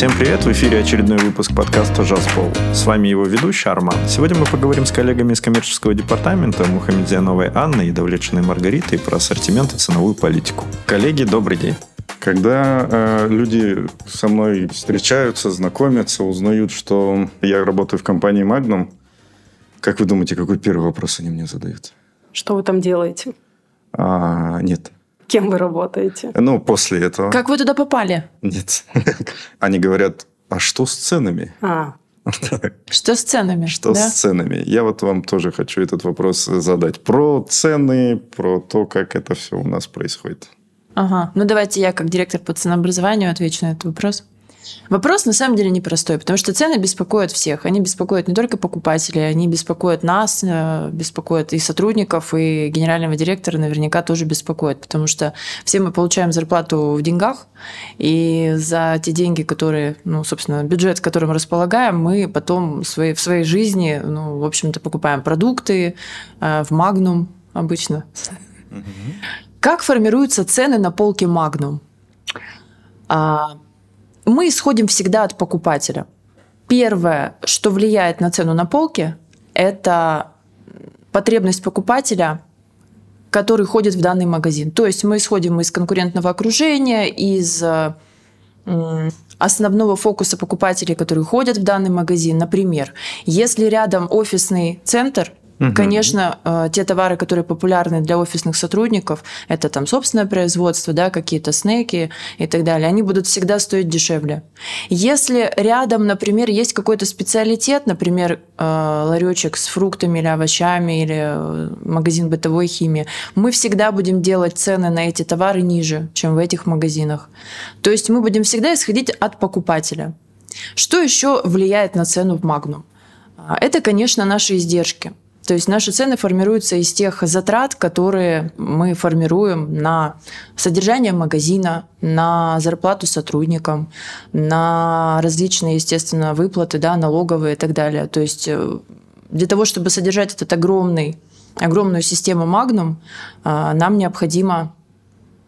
Всем привет! В эфире очередной выпуск подкаста «Жаз Пол». С вами его ведущий Арман. Сегодня мы поговорим с коллегами из коммерческого департамента Мухаммедзяновой Анной и Давлечиной Маргаритой про ассортимент и ценовую политику. Коллеги, добрый день! Когда э, люди со мной встречаются, знакомятся, узнают, что я работаю в компании Magnum, как вы думаете, какой первый вопрос они мне задают? Что вы там делаете? А, нет. Кем вы работаете? Ну, после этого. Как вы туда попали? Нет. Они говорят, а что с ценами? А, Что с ценами? Что да? с ценами? Я вот вам тоже хочу этот вопрос задать. Про цены, про то, как это все у нас происходит. Ага. Ну, давайте я, как директор по ценообразованию, отвечу на этот вопрос. Вопрос на самом деле непростой, потому что цены беспокоят всех. Они беспокоят не только покупателей, они беспокоят нас, э, беспокоят и сотрудников, и генерального директора наверняка тоже беспокоят, потому что все мы получаем зарплату в деньгах, и за те деньги, которые, ну, собственно, бюджет, с которым располагаем, мы потом в своей, в своей жизни, ну, в общем-то, покупаем продукты э, в Магнум обычно. Как формируются цены на полке Magnum? Мы исходим всегда от покупателя. Первое, что влияет на цену на полке, это потребность покупателя, который ходит в данный магазин. То есть мы исходим из конкурентного окружения, из э, основного фокуса покупателей, которые ходят в данный магазин. Например, если рядом офисный центр, Мгм. Конечно, э, те товары, которые популярны для офисных сотрудников, это там собственное производство, да, какие-то снеки и так далее, они будут всегда стоить дешевле. Если рядом, например, есть какой-то специалитет, например, э, ларечек с фруктами или овощами или э, магазин бытовой химии, мы всегда будем делать цены на эти товары ниже, чем в этих магазинах. То есть мы будем всегда исходить от покупателя. Что еще влияет на цену в Магнум? Это, конечно, наши издержки. То есть наши цены формируются из тех затрат, которые мы формируем на содержание магазина, на зарплату сотрудникам, на различные, естественно, выплаты, да, налоговые и так далее. То есть э, для того, чтобы содержать этот огромный, огромную систему Magnum, а, нам необходимо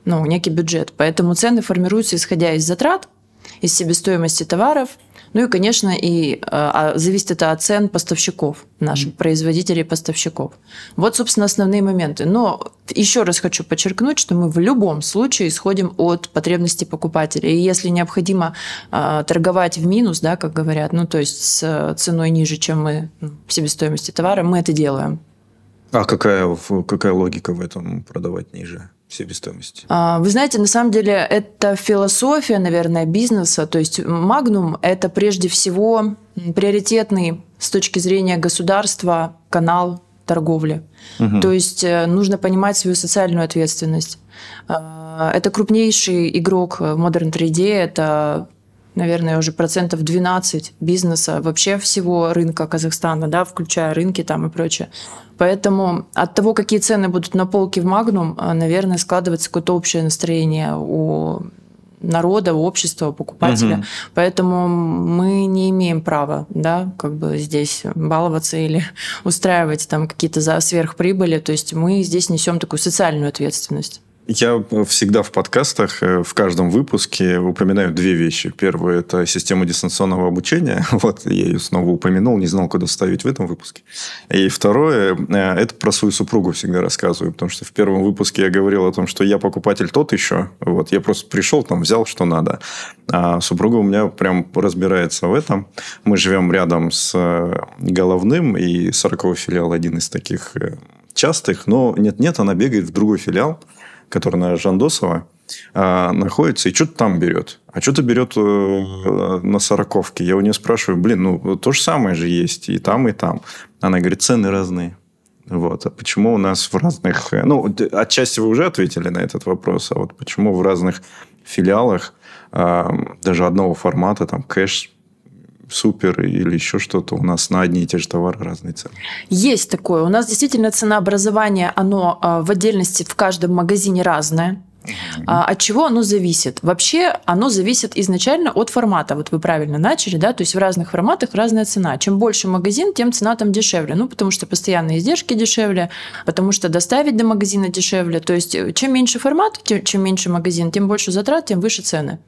ну, некий бюджет. Поэтому цены формируются исходя из затрат, из себестоимости товаров, ну и, конечно, и э, а, зависит это от цен поставщиков, наших производителей и поставщиков. Вот, собственно, основные моменты. Но еще раз хочу подчеркнуть, что мы в любом случае исходим от потребностей покупателя. И если необходимо э, торговать в минус, да, как говорят, ну то есть с э, ценой ниже, чем мы ну, себестоимости товара, мы это делаем. А какая, какая логика в этом продавать ниже себестоимости? А, Вы знаете, на самом деле это философия, наверное, бизнеса. То есть Магнум – это прежде всего приоритетный с точки зрения государства канал торговли. То есть э, нужно понимать свою социальную ответственность. А, Это крупнейший игрок в modern trade е, это наверное, уже процентов 12 бизнеса вообще всего рынка Казахстана, да, включая рынки там и прочее. Поэтому от того, какие цены будут на полке в Магнум, а, наверное, складывается какое-то общее настроение у народа, у общества, покупателя. Мгм. Поэтому мы не имеем права, да, как бы здесь баловаться или устраивать там какие-то за сверхприбыли. То есть мы здесь несем такую социальную ответственность. Я всегда в подкастах, э, в каждом выпуске упоминаю две вещи. Первое – это система дистанционного обучения. Вот, я ее снова упомянул, не знал, куда ставить в этом выпуске. И второе – это про свою супругу всегда рассказываю, потому что в первом выпуске я говорил о том, что я покупатель тот еще. Вот, я просто пришел, там, взял, что надо. А супруга у меня прям разбирается в этом. Мы живем рядом с э, головным, и 40 филиал один из таких э, частых, но нет-нет, она бегает в другой филиал, который на Жандосова, а, находится и что-то там берет. А что-то берет э, на сороковке. Я у нее спрашиваю, блин, ну то же самое же есть и там, и там. Она говорит, цены разные. Вот. А почему у нас в разных... э, Ну, д- отчасти вы уже ответили на этот вопрос, а вот почему в разных филиалах а, даже одного формата, там, кэш, супер или еще что-то, у нас на одни и те же товары разные цены. Есть такое. У нас действительно ценообразование, оно а, в отдельности в каждом магазине разное. А От чего оно зависит? Вообще оно зависит изначально от формата. Вот вы правильно начали, да, то есть в разных форматах разная цена. Чем больше магазин, тем цена там дешевле. Ну, потому что постоянные издержки дешевле, потому что доставить до магазина дешевле. То есть э, чем меньше формат, тем- чем меньше магазин, тем больше затрат, тем выше цены.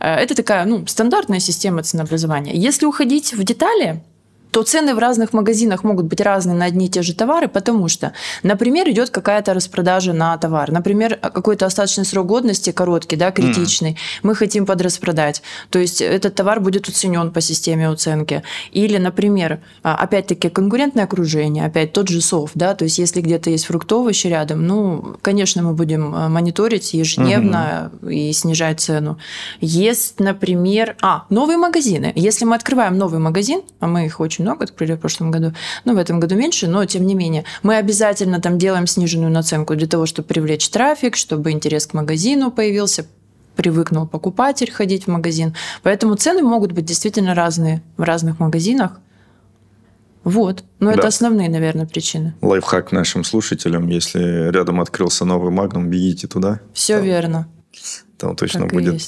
Э, это такая ну, стандартная система ценообразования. Если уходить в детали, то цены в разных магазинах могут быть разные на одни и те же товары, потому что, например, идет какая-то распродажа на товар. Например, какой-то остаточный срок годности короткий, да, критичный. Mm. Мы хотим подраспродать. То есть этот товар будет оценен по системе оценки. Или, например, а, опять-таки конкурентное окружение, опять тот же сов, да, то есть если где-то есть фруктовище рядом, ну, конечно, мы будем а, мониторить ежедневно mm-hmm. и снижать цену. Есть, например, а, новые магазины. Если мы открываем новый магазин, а мы их очень очень много открыли в прошлом году, ну, в этом году меньше, но тем не менее. Мы обязательно там делаем сниженную наценку для того, чтобы привлечь трафик, чтобы интерес к магазину появился, привыкнул покупатель ходить в магазин. Поэтому цены могут быть действительно разные в разных магазинах. Вот. Но да. это основные, наверное, причины. Лайфхак нашим слушателям. Если рядом открылся новый Магнум, бегите туда. Все там, верно. Там точно так будет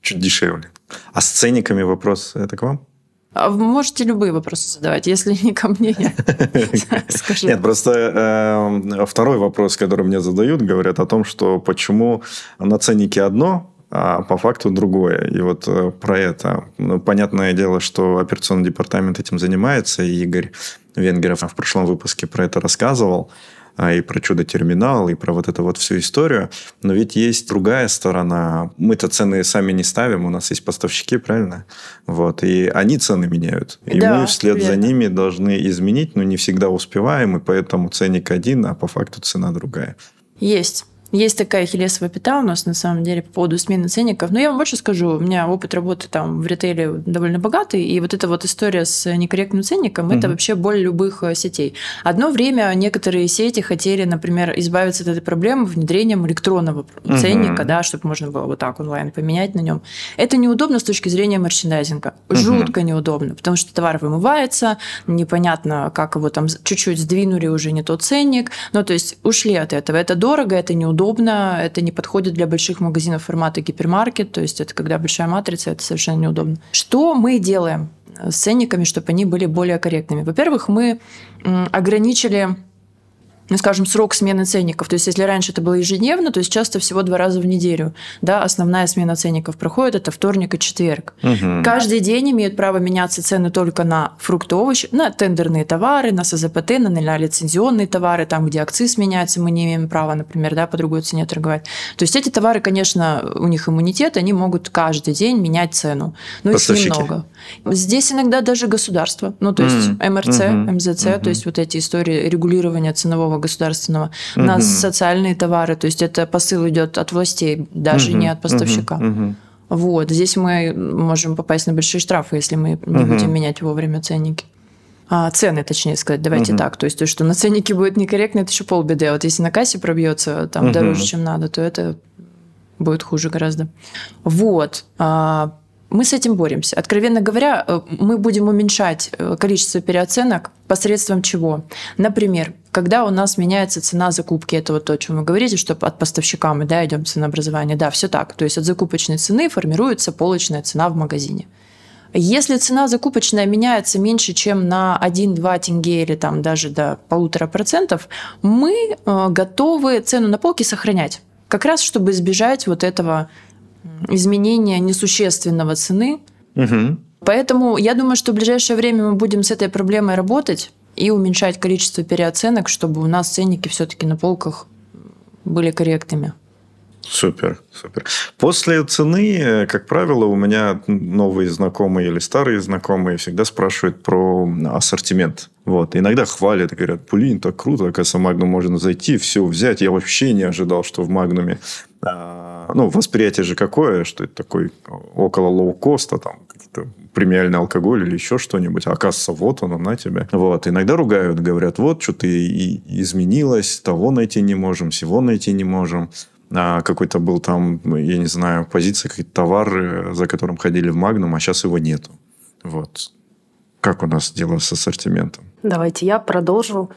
чуть дешевле. А с ценниками вопрос это к вам? А можете любые вопросы задавать, если не ко мне, я скажу. Нет, просто э, второй вопрос, который мне задают, говорят о том, что почему на ценнике одно, а по факту другое. И вот э, про это. Ну, понятное дело, что операционный департамент этим занимается, и Игорь Венгеров в прошлом выпуске про это рассказывал. А, и про чудо-терминал, и про вот эту вот всю историю. Но ведь есть другая сторона. Мы-то цены сами не ставим, у нас есть поставщики, правильно? Вот, и они цены меняют. И да, мы вслед верно. за ними должны изменить, но не всегда успеваем, и поэтому ценник один, а по факту цена другая. Есть. Есть такая хилесовая пята у нас, на самом деле, по поводу смены ценников. Но я вам больше скажу, у меня опыт работы там в ритейле довольно богатый, и вот эта вот история с некорректным ценником угу. – это вообще боль любых э, сетей. Одно время некоторые сети хотели, например, избавиться от этой проблемы внедрением электронного угу. ценника, да, чтобы можно было вот так онлайн поменять на нем. Это неудобно с точки зрения мерчендайзинга. Угу. Жутко неудобно, потому что товар вымывается, непонятно, как его там чуть-чуть сдвинули уже не тот ценник. Ну, то есть ушли от этого. Это дорого, это неудобно неудобно, это не подходит для больших магазинов формата гипермаркет, то есть это когда большая матрица, это совершенно неудобно. Что мы делаем с ценниками, чтобы они были более корректными? Во-первых, мы ограничили скажем, срок смены ценников. То есть, если раньше это было ежедневно, то сейчас это всего два раза в неделю. Да, основная смена ценников проходит, это вторник и четверг. Угу. Каждый день имеют право меняться цены только на фрукты, овощи, на тендерные товары, на СЗПТ, на, на лицензионные товары, там, где акциз меняется, мы не имеем права, например, да, по другой цене торговать. То есть, эти товары, конечно, у них иммунитет, они могут каждый день менять цену. Но их немного. Здесь иногда даже государство, ну, то есть. МРЦ, mm-hmm. МЗЦ, mm-hmm. то есть вот эти истории регулирования ценового государственного mm-hmm. на социальные товары, то есть это посыл идет от властей, даже mm-hmm. не от поставщика. Mm-hmm. Вот, здесь мы можем попасть на большие штрафы, если мы не mm-hmm. будем менять вовремя ценники. А, цены, точнее сказать, давайте uh так. То есть то, что на ценнике будет некорректно, это еще полбеды. А вот если на кассе пробьется там uh дороже, чем надо, то это будет хуже гораздо. Вот. А, мы с этим боремся. Откровенно говоря, э, мы будем уменьшать э, количество переоценок посредством чего? Например, когда у нас меняется цена закупки, это вот то, о чем вы говорите, что от поставщика мы да, идем ценообразование. Да, все так. То есть от закупочной цены формируется полочная цена в магазине. Если цена закупочная меняется меньше, чем на 1-2 тенге или там даже до полутора процентов, мы э, готовы цену на полке сохранять. Как раз, чтобы избежать вот этого изменения несущественного цены. Угу. Поэтому я думаю, что в ближайшее время мы будем с этой проблемой работать и уменьшать количество переоценок, чтобы у нас ценники все-таки на полках были корректными. Супер, супер. После цены, как правило, у меня новые знакомые или старые знакомые всегда спрашивают про ассортимент. Вот. Иногда хвалят и говорят, блин, так круто, оказывается, Магнум можно зайти, все взять. Я вообще не ожидал, что в Магнуме ну, восприятие же какое, что это такой около лоу-коста, там, какие-то премиальный алкоголь или еще что-нибудь. А оказывается, вот оно на тебе. Вот. Иногда ругают, говорят, вот, что-то и изменилось, того найти не можем, всего найти не можем. А какой-то был там, я не знаю, позиция, какой-то товар, э, за которым ходили в Магнум, а сейчас его нету. Вот. Как у нас дело с ассортиментом? Давайте я продолжу.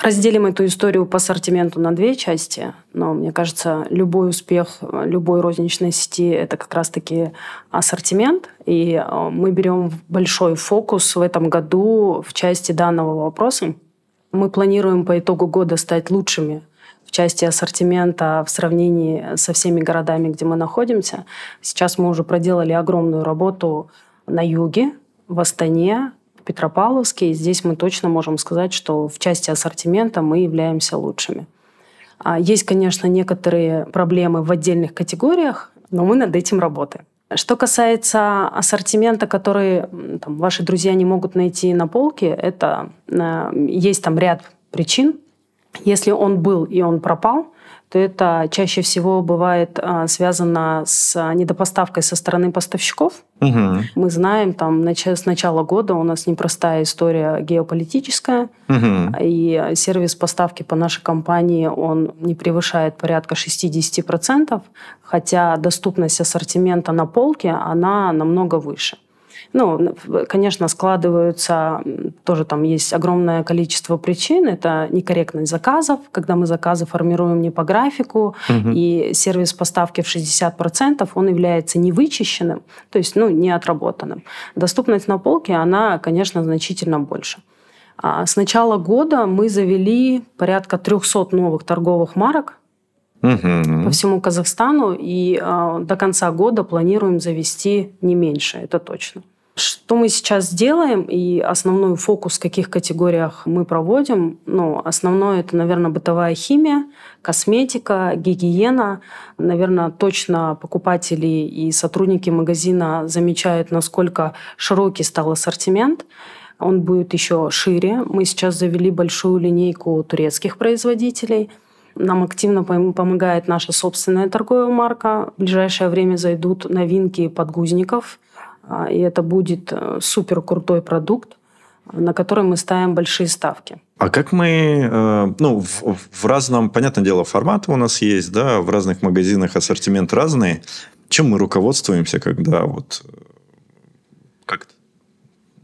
Разделим эту историю по ассортименту на две части. Но мне кажется, любой успех любой розничной сети – это как раз-таки ассортимент. И э, мы берем большой фокус в этом году в части данного вопроса. Мы планируем по итогу года стать лучшими в части ассортимента в сравнении со всеми городами, где мы находимся. Сейчас мы уже проделали огромную работу на юге, в Астане, Петропавловске. Здесь мы точно можем сказать, что в части ассортимента мы являемся лучшими. А есть, конечно, некоторые проблемы в отдельных категориях, но мы над этим работаем. Что касается ассортимента, который там, ваши друзья не могут найти на полке, это э, есть там ряд причин. Если он был и он пропал, то это чаще всего бывает а, связано с недопоставкой со стороны поставщиков. Угу. Мы знаем, там с начала года у нас непростая история геополитическая, угу. и сервис поставки по нашей компании он не превышает порядка 60%, хотя доступность ассортимента на полке она намного выше. Ну, конечно, складываются, тоже там есть огромное количество причин. Это некорректность заказов, когда мы заказы формируем не по графику, угу. и сервис поставки в 60%, он является невычищенным, то есть ну, не отработанным. Доступность на полке, она, конечно, значительно больше. А с начала года мы завели порядка 300 новых торговых марок, угу. по всему Казахстану, и э, до конца года планируем завести не меньше, это точно. Что мы сейчас делаем и основной фокус в каких категориях мы проводим? Ну, основное это, наверное, бытовая химия, косметика, гигиена. Наверное, точно покупатели и сотрудники магазина замечают, насколько широкий стал ассортимент. Он будет еще шире. Мы сейчас завели большую линейку турецких производителей. Нам активно помогает наша собственная торговая марка. В ближайшее время зайдут новинки подгузников – и это будет э, супер крутой продукт, на который мы ставим большие ставки. А как мы, э, ну, в, в разном, понятное дело, форматы у нас есть, да, в разных магазинах ассортимент разный. Чем мы руководствуемся, когда вот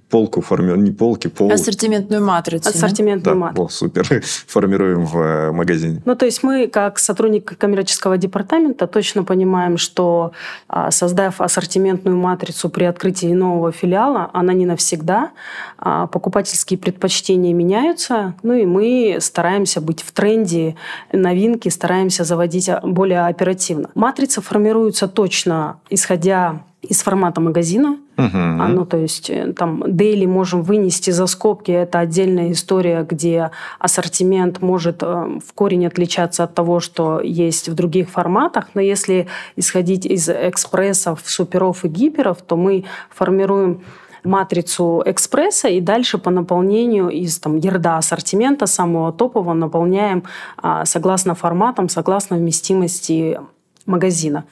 полку формируем, не полки, пол... Ассортиментную матрицу. Ассортиментную да? матрицу. О, супер. Формируем в э, магазине. Ну, то есть мы, как сотрудник коммерческого департамента, точно понимаем, что а, создав ассортиментную матрицу при открытии нового филиала, она не навсегда. А, покупательские предпочтения меняются, ну и мы стараемся быть в тренде новинки, стараемся заводить более оперативно. Матрица формируется точно, исходя из формата магазина. Угу. Ну, то есть э, там дейли можем вынести за скобки. Это отдельная история, где ассортимент может э, в корень отличаться от того, что есть в других форматах. Но если исходить из экспрессов, суперов и гиперов, то мы формируем матрицу экспресса и дальше по наполнению из там, ерда ассортимента самого топового наполняем а, согласно форматам, согласно вместимости магазина.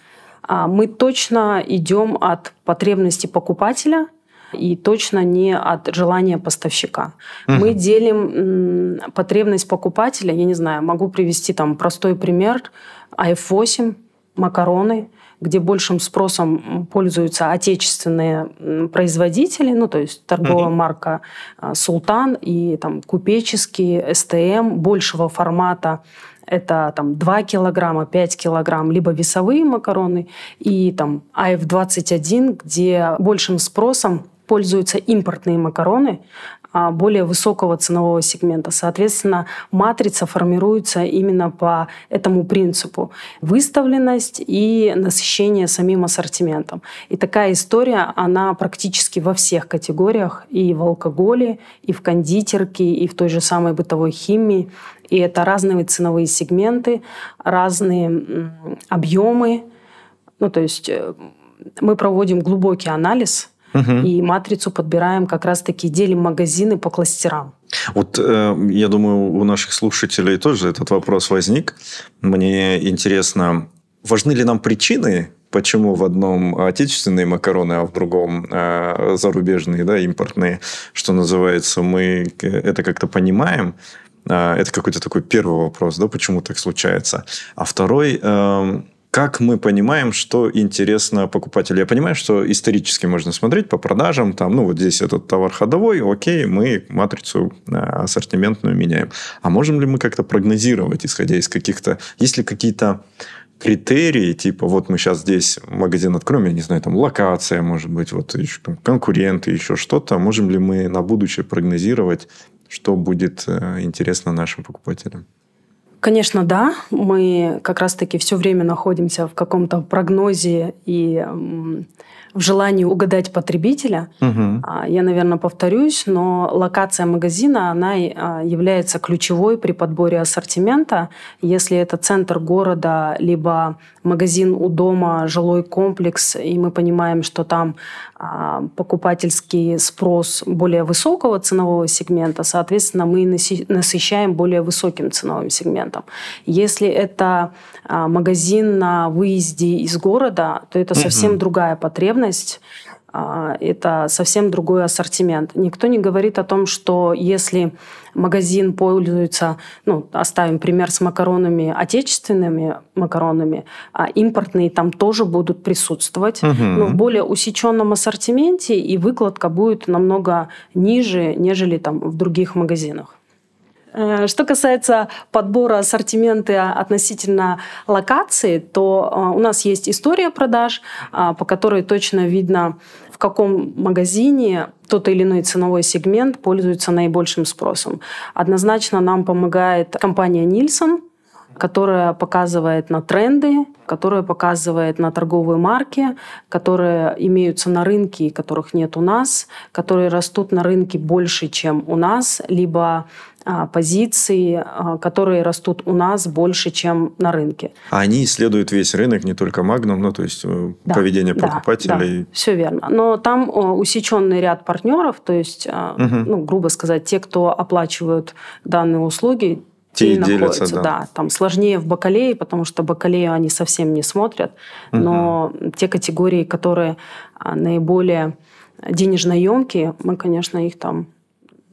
А мы точно идем от потребности покупателя и точно не от желания поставщика. Угу. Мы делим потребность покупателя, я не знаю, могу привести там простой пример, iPhone, макароны, где большим спросом пользуются отечественные производители, ну то есть торговая mm марка а, Султан и там купеческие, СТМ большего формата это там 2 килограмма, 5 килограмм, либо весовые макароны, и там АФ-21, где большим спросом пользуются импортные макароны более высокого ценового сегмента. Соответственно, матрица формируется именно по этому принципу. Выставленность и насыщение самим ассортиментом. И такая история, она практически во всех категориях. И в алкоголе, и в кондитерке, и в той же самой бытовой химии. И это разные ценовые сегменты, разные объемы. Ну, то есть э, мы проводим глубокий анализ угу. и матрицу подбираем как раз-таки, делим магазины по кластерам. Вот э, я думаю, у наших слушателей тоже этот вопрос возник. Мне интересно, важны ли нам причины почему в одном отечественные макароны, а в другом э, зарубежные, да, импортные, что называется, мы это как-то понимаем. А, это какой-то такой первый вопрос, да, почему так случается. А второй, эм, как мы понимаем, что интересно покупателю? Я понимаю, что исторически можно смотреть по продажам, там, ну, вот здесь этот товар ходовой, окей, мы матрицу э, ассортиментную меняем. А можем ли мы как-то прогнозировать, исходя из каких-то... Есть ли какие-то критерии, типа, вот мы сейчас здесь магазин откроем, я не знаю, там локация, может быть, вот еще там, конкуренты, еще что-то. Можем ли мы на будущее прогнозировать, что будет э, интересно нашим покупателям? Конечно, да. Мы как раз-таки все время находимся в каком-то прогнозе и в желании угадать потребителя. Угу. Я, наверное, повторюсь, но локация магазина, она а, является ключевой при подборе ассортимента. Если это центр города, либо магазин у дома, жилой комплекс, и мы понимаем, что там а, покупательский спрос более высокого ценового сегмента, соответственно, мы насыщаем более высоким ценовым сегментом. Если это магазин на выезде из города, то это совсем угу. другая потребность ценность а, это совсем другой ассортимент. Никто не говорит о том, что если магазин пользуется, ну, оставим пример с макаронами, отечественными макаронами, а импортные там тоже будут присутствовать, угу. но в более усеченном ассортименте, и выкладка будет намного ниже, нежели там в других магазинах. Э, что касается подбора ассортимента относительно локации, то э, у нас есть история продаж, э, по которой точно видно, в каком магазине тот или иной ценовой сегмент пользуется наибольшим спросом. Однозначно нам помогает компания Нильсон, которая показывает на тренды, которая показывает на торговые марки, которые имеются на рынке, которых нет у нас, которые растут на рынке больше, чем у нас, либо а, позиции, а, которые растут у нас больше, чем на рынке. А они исследуют весь рынок, не только Magnum, ну то есть э, да, поведение покупателей. Да, да, все верно. Но там усеченный ряд партнеров, то есть, угу. ну, грубо сказать, те, кто оплачивают данные услуги, те и делятся, да. да. Там сложнее в бакалее, потому что бакалею они совсем не смотрят. Угу. Но те категории, которые наиболее денежно емкие, мы, конечно, их там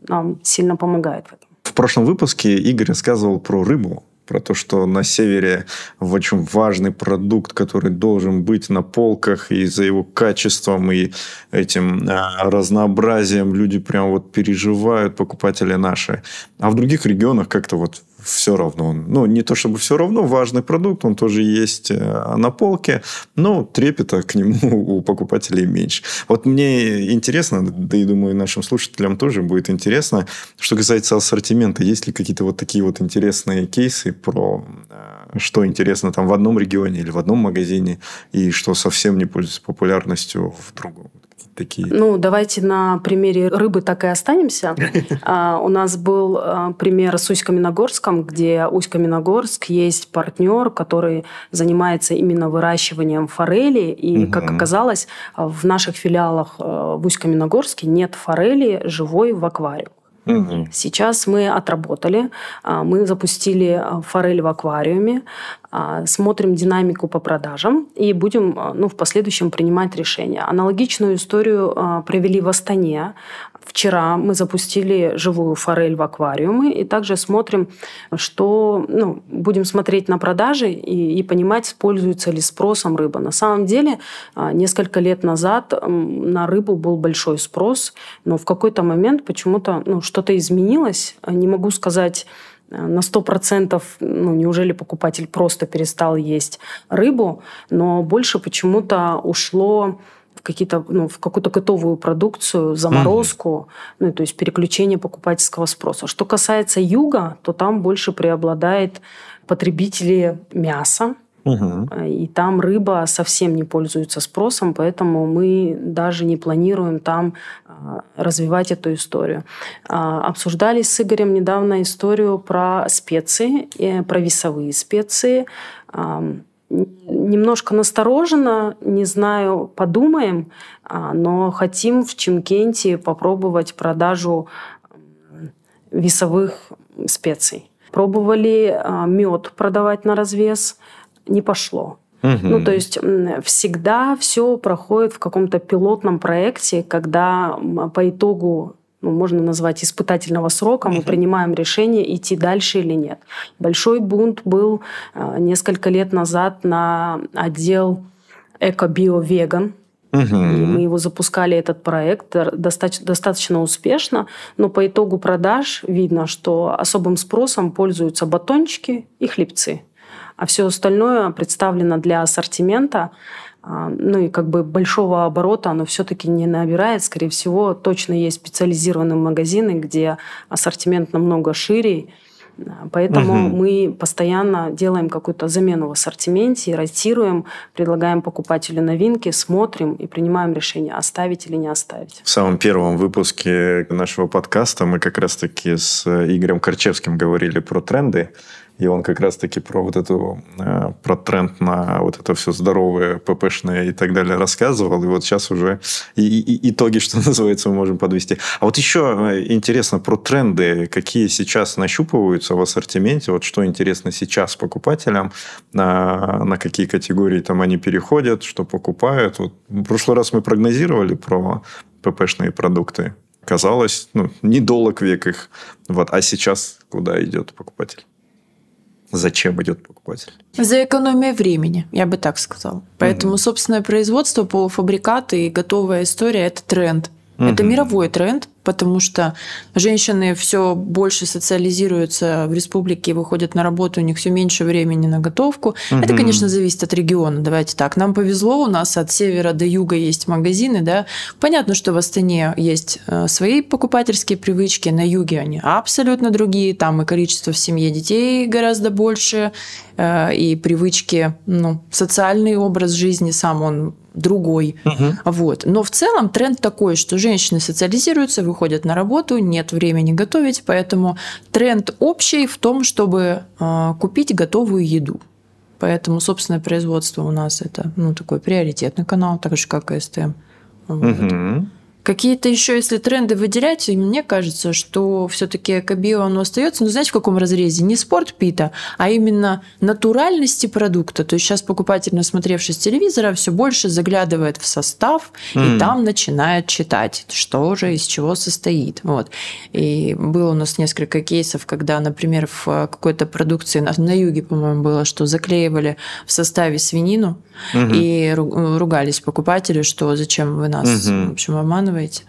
нам сильно помогает в этом. В прошлом выпуске Игорь рассказывал про рыбу, про то, что на севере очень важный продукт, который должен быть на полках, и за его качеством и этим а, разнообразием люди прям вот переживают, покупатели наши. А в других регионах как-то вот все равно. Ну, не то чтобы все равно, важный продукт, он тоже есть э, на полке, но трепета к нему у покупателей меньше. Вот мне интересно, да и думаю, нашим слушателям тоже будет интересно, что касается ассортимента, есть ли какие-то вот такие вот интересные кейсы про э, что интересно там в одном регионе или в одном магазине, и что совсем не пользуется популярностью в другом такие? Ну, давайте на примере рыбы так и останемся. А, у нас был а, пример с Усть-Каменогорском, где Усть-Каменогорск есть партнер, который занимается именно выращиванием форели. И, как оказалось, в наших филиалах а, в Усть-Каменогорске нет форели живой в аквариуме. Угу. Сейчас мы отработали, мы запустили форель в аквариуме, смотрим динамику по продажам и будем ну, в последующем принимать решения. Аналогичную историю провели в Астане. Вчера мы запустили живую форель в аквариумы и также смотрим, что ну, будем смотреть на продажи и, и понимать, пользуется ли спросом рыба. На самом деле, несколько лет назад на рыбу был большой спрос, но в какой-то момент почему-то ну, что-то изменилось. Не могу сказать э, на сто процентов, ну, неужели покупатель просто перестал есть рыбу, но больше почему-то ушло в, какие-то, ну, в какую-то готовую продукцию, заморозку, угу. ну, то есть переключение покупательского спроса. Что касается юга, то там больше преобладает потребители мяса, Угу. И там рыба совсем не пользуется спросом, поэтому мы даже не планируем там а, развивать эту историю. А, обсуждали с Игорем недавно историю про специи, про весовые специи. Немножко настороженно, не знаю, подумаем, но хотим в Чемкенте попробовать продажу весовых специй. Пробовали мед продавать на развес – не пошло. Угу. Ну, то есть всегда все проходит в каком-то пилотном проекте, когда по итогу ну, можно назвать испытательного срока, мы принимаем решение, идти дальше или нет. Большой бунт был э, несколько лет назад на отдел эко-био-веган, Угу. И мы его запускали, этот проект, достаточно, достаточно успешно, но по итогу продаж видно, что особым спросом пользуются батончики и хлебцы а все остальное представлено для ассортимента. А, ну и как бы большого оборота оно все-таки не набирает. Скорее всего, точно есть специализированные магазины, где ассортимент намного шире, Поэтому угу. мы постоянно делаем какую-то замену в ассортименте, ротируем, предлагаем покупателю новинки, смотрим и принимаем решение, оставить или не оставить. В самом первом выпуске нашего подкаста мы как раз-таки с Игорем Корчевским говорили про тренды. И он как раз-таки про вот эту, э, про тренд на вот это все здоровое, ППшное и так далее рассказывал. И вот сейчас уже и, и, итоги, что называется, мы можем подвести. А вот еще э, интересно про тренды, какие сейчас нащупываются в ассортименте, вот что интересно сейчас покупателям, на, на какие категории там они переходят, что покупают. Вот в прошлый раз мы прогнозировали про ППшные продукты. Казалось, ну, недолг век их. Вот. А сейчас куда идет покупатель? Зачем идет покупатель? За экономией времени, я бы так сказала. Поэтому угу. собственное производство, полуфабрикаты и готовая история – это тренд. Угу. Это мировой тренд, потому что женщины все больше социализируются в республике, выходят на работу, у них все меньше времени на готовку. Угу. Это, конечно, зависит от региона. Давайте так. Нам повезло, у нас от севера до юга есть магазины, да. Понятно, что в Астане есть э, свои покупательские привычки, на юге они абсолютно другие, там и количество в семье детей гораздо больше, и привычки, ну, социальный образ жизни сам он другой. Угу. Вот. Но в целом тренд такой, что женщины социализируются, выходят на работу, нет времени готовить, поэтому тренд общий в том, чтобы э, купить готовую еду. Поэтому собственное производство у нас это ну, такой приоритетный канал, так же как и СТМ. Вот. Угу. Какие-то еще, если тренды выделять, мне кажется, что все-таки экобио оно остается, но знаете, в каком разрезе? Не спорт пита, а именно натуральности продукта. То есть сейчас покупатель, насмотревшись телевизора, все больше заглядывает в состав mm. и там начинает читать, что же из чего состоит. Вот. И было у нас несколько кейсов, когда, например, в какой-то продукции на, на юге, по-моему, было, что заклеивали в составе свинину угу. и ругались покупатели, что зачем вы нас, угу. в общем, обманываете обманываете.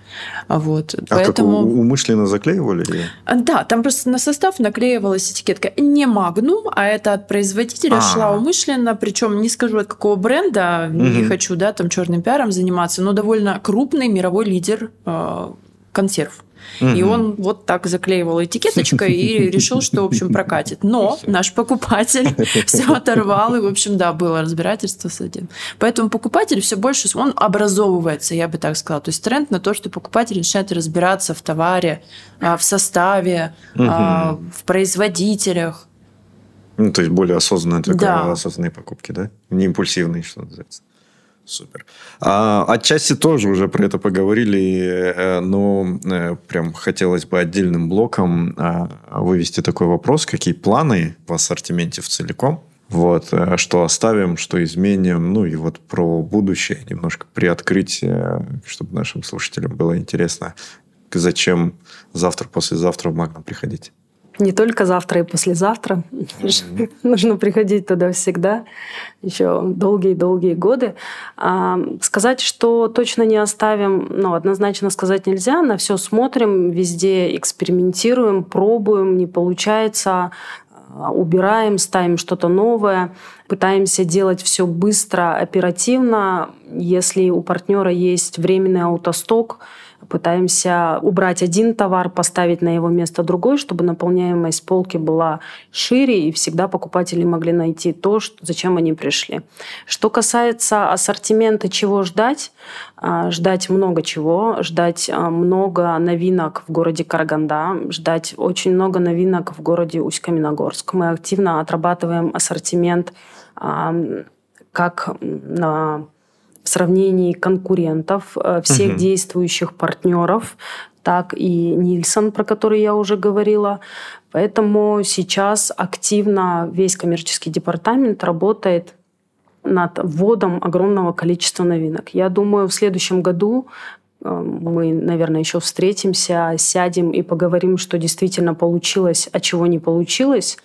Вот. А Поэтому... как, умышленно заклеивали? Или? Да, там просто на состав наклеивалась этикетка не Magnum, а это от производителя А-а-а. шла умышленно, причем не скажу от какого бренда, угу. не хочу, да, там черным пиаром заниматься, но довольно крупный мировой лидер э, консерв. И он вот так заклеивал этикеточкой и решил, что, в общем, прокатит. Но наш покупатель все оторвал, и, в общем, да, было разбирательство с этим. Поэтому покупатель все больше, он образовывается, я бы так сказала. То есть тренд на то, что покупатель начинает разбираться в товаре, а, в составе, а, в производителях. Ну, то есть более осознанные, да. осознанные покупки, да? Не импульсивные, что называется. Супер. А, отчасти тоже уже про это поговорили, э, но э, прям хотелось бы отдельным блоком а, вывести такой вопрос, какие планы в ассортименте в целиком, вот, э, что оставим, что изменим, ну и вот про будущее немножко приоткрыть, чтобы нашим слушателям было интересно, зачем завтра, послезавтра в Магна приходить. Не только завтра и послезавтра. Mm-hmm. Нужно приходить туда всегда, еще долгие-долгие годы. А, сказать, что точно не оставим, ну, однозначно сказать нельзя. На все смотрим, везде экспериментируем, пробуем, не получается, а, убираем, ставим что-то новое, пытаемся делать все быстро, оперативно. Если у партнера есть временный аутосток, пытаемся убрать один товар, поставить на его место другой, чтобы наполняемость полки была шире, и всегда покупатели могли найти то, что, зачем они пришли. Что касается ассортимента, чего ждать, а, ждать много чего, ждать а, много новинок в городе Караганда, ждать очень много новинок в городе Усть-Каменогорск. Мы активно отрабатываем ассортимент как на в сравнении конкурентов, э, всех угу. действующих партнеров, так и Нильсон, про который я уже говорила. Поэтому сейчас активно весь коммерческий департамент работает над вводом огромного количества новинок. Я думаю, в следующем году э, мы, наверное, еще встретимся, сядем и поговорим, что действительно получилось, а чего не получилось.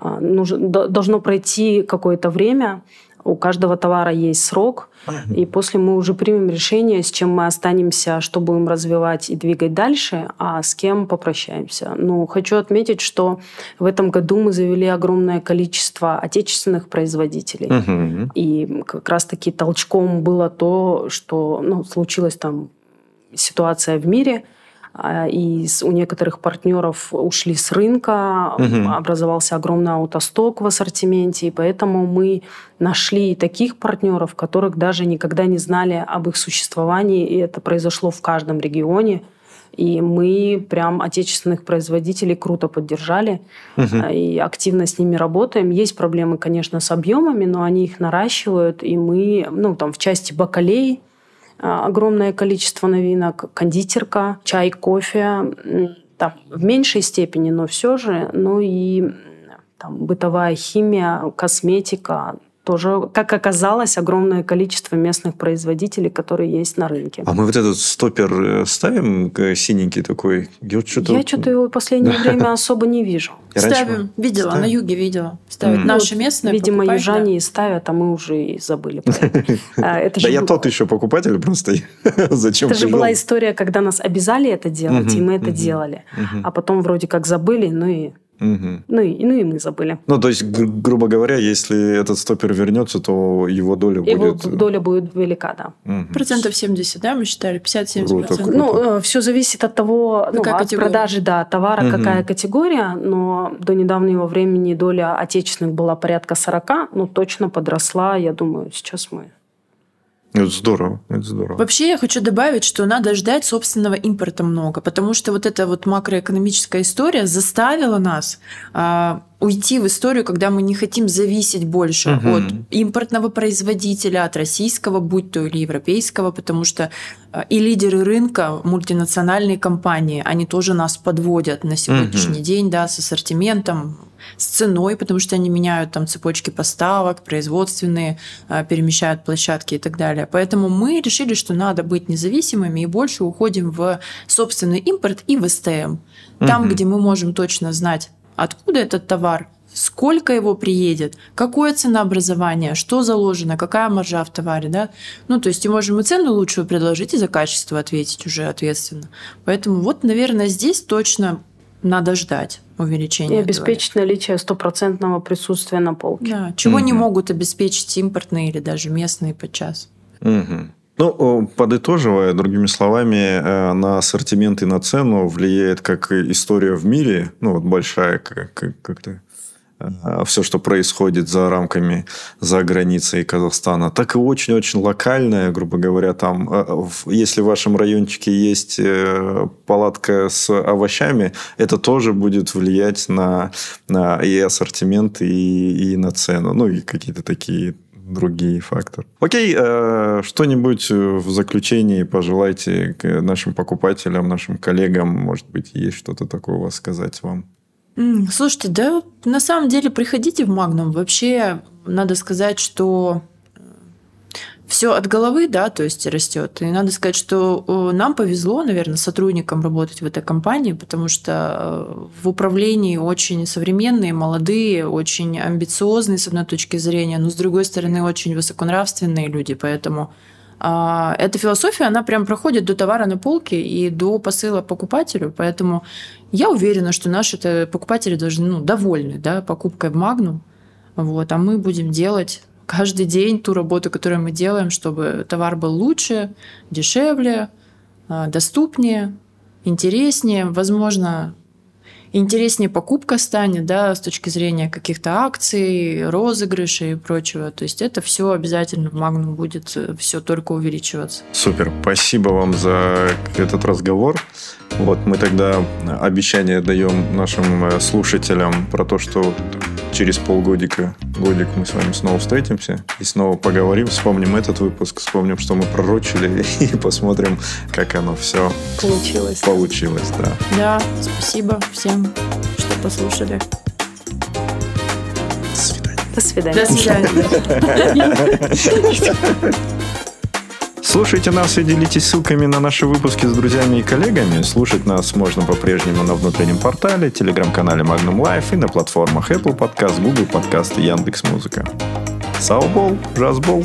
Нужно, должно пройти какое-то время, у каждого товара есть срок, и после мы уже примем решение, с чем мы останемся, что будем развивать и двигать дальше, а с кем попрощаемся. Ну, хочу отметить, что в этом году мы завели огромное количество отечественных производителей. Угу. И как раз-таки толчком было то, что ну, случилась там ситуация в мире – и у некоторых партнеров ушли с рынка, угу. образовался огромный аутосток в ассортименте, и поэтому мы нашли таких партнеров, которых даже никогда не знали об их существовании, и это произошло в каждом регионе. И мы прям отечественных производителей круто поддержали угу. и активно с ними работаем. Есть проблемы, конечно, с объемами, но они их наращивают, и мы, ну, там, в части бакалей, а, огромное количество новинок, кондитерка, чай, кофе, там, в меньшей степени, но все же, ну и там, бытовая химия, косметика, тоже, как оказалось, огромное количество местных производителей, которые есть на рынке. А мы вот этот стопер э, ставим синенький такой? Я что-то, Я что-то его в последнее время особо не вижу. Ставим. Видела, на юге видела. Ставят наши местные Видимо, южане ставят, а мы уже и забыли. А, да я тот еще покупатель просто. Зачем Это же была история, когда нас обязали это делать, и мы это делали. А потом вроде как забыли, ну и Угу. Ну, и, ну и мы забыли. Ну, то есть, гру- грубо говоря, если этот стопер вернется, то его доля его будет... Его доля будет велика, да. Угу. Процентов 70, да, мы считали? 50-70%. Круто, круто. Ну, э, все зависит от того, ну, от категория? продажи, да, товара, угу. какая категория, но до недавнего времени доля отечественных была порядка 40, ну, точно подросла, я думаю, сейчас мы это здорово, это здорово. Вообще я хочу добавить, что надо ждать собственного импорта много, потому что вот эта вот макроэкономическая история заставила нас а, уйти в историю, когда мы не хотим зависеть больше угу. от импортного производителя, от российского, будь то или европейского, потому что а, и лидеры рынка, мультинациональные компании, они тоже нас подводят на сегодняшний угу. день, да, с ассортиментом, с ценой, потому что они меняют там цепочки поставок, производственные, а, перемещают площадки и так далее. Поэтому мы решили, что надо быть независимыми и больше уходим в собственный импорт и в СТМ. Там, угу. где мы можем точно знать, откуда этот товар, сколько его приедет, какое ценообразование, что заложено, какая маржа в товаре, да. Ну, то есть и можем и цену лучшую предложить, и за качество ответить уже ответственно. Поэтому вот, наверное, здесь точно надо ждать увеличения. И обеспечить этого. наличие стопроцентного присутствия на полке. Да, чего угу. не могут обеспечить импортные или даже местные подчас. Угу. Ну, подытоживая, другими словами, э, на ассортимент и на цену влияет как история в мире, ну, вот большая как, как-то все, что происходит за рамками, за границей Казахстана, так и очень-очень локальная, грубо говоря, там, э, если в вашем райончике есть палатка с овощами, это тоже будет влиять на, на и ассортимент, и, и на цену, ну, и какие-то такие другие факторы. Окей, э, что-нибудь в заключении пожелайте нашим покупателям, нашим коллегам, может быть, есть что-то такое у вас сказать вам? Слушайте, да, на самом деле приходите в Магнум. Вообще, надо сказать, что все от головы, да, то есть растет. И надо сказать, что нам повезло, наверное, сотрудникам работать в этой компании, потому что э, в управлении очень современные, молодые, очень амбициозные с одной точки зрения, но с другой стороны очень высоконравственные люди, поэтому эта философия, она прям проходит до товара на полке и до посыла покупателю, поэтому я уверена, что наши покупатели должны ну, довольны да, покупкой в Магнум, вот, а мы будем делать каждый день ту работу, которую мы делаем, чтобы товар был лучше, дешевле, а, доступнее, интереснее, возможно, интереснее покупка станет, да, с точки зрения каких-то акций, розыгрышей и прочего. То есть это все обязательно в Магнум будет э, все только увеличиваться. Супер, спасибо вам за этот разговор. Вот мы тогда обещание даем нашим э, слушателям про то, что через полгодика, годик мы с вами снова встретимся и снова поговорим, вспомним этот выпуск, вспомним, что мы пророчили и посмотрим, как оно все получилось. Получилось, да. Да, спасибо всем, что послушали. До свидания. До свидания. До свидания. Слушайте нас и делитесь ссылками на наши выпуски с друзьями и коллегами. Слушать нас можно по-прежнему на внутреннем портале, телеграм-канале Magnum Life и на платформах Apple Podcast, Google Podcast и Яндекс.Музыка. Саубол, жазбол.